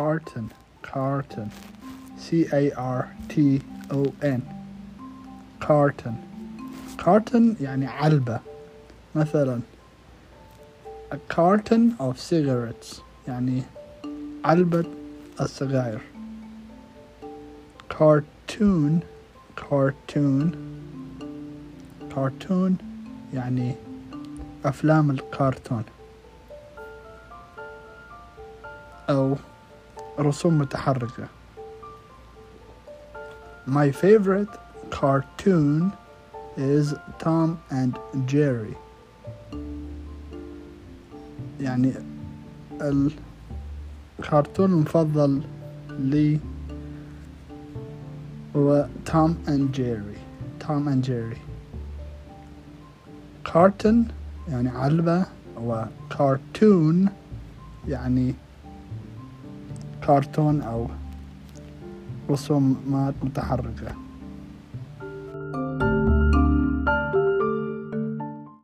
carton carton C A R T O N carton carton يعني علبة مثلا a carton of cigarettes يعني علبة السجاير cartoon cartoon cartoon يعني أفلام الكرتون أو رسوم متحركة. My favorite cartoon is Tom and Jerry. يعني الكرتون المفضل لي هو Tom and Jerry Tom and Jerry cartoon يعني علبة وكرتون يعني كرتون أو رسومات متحركة.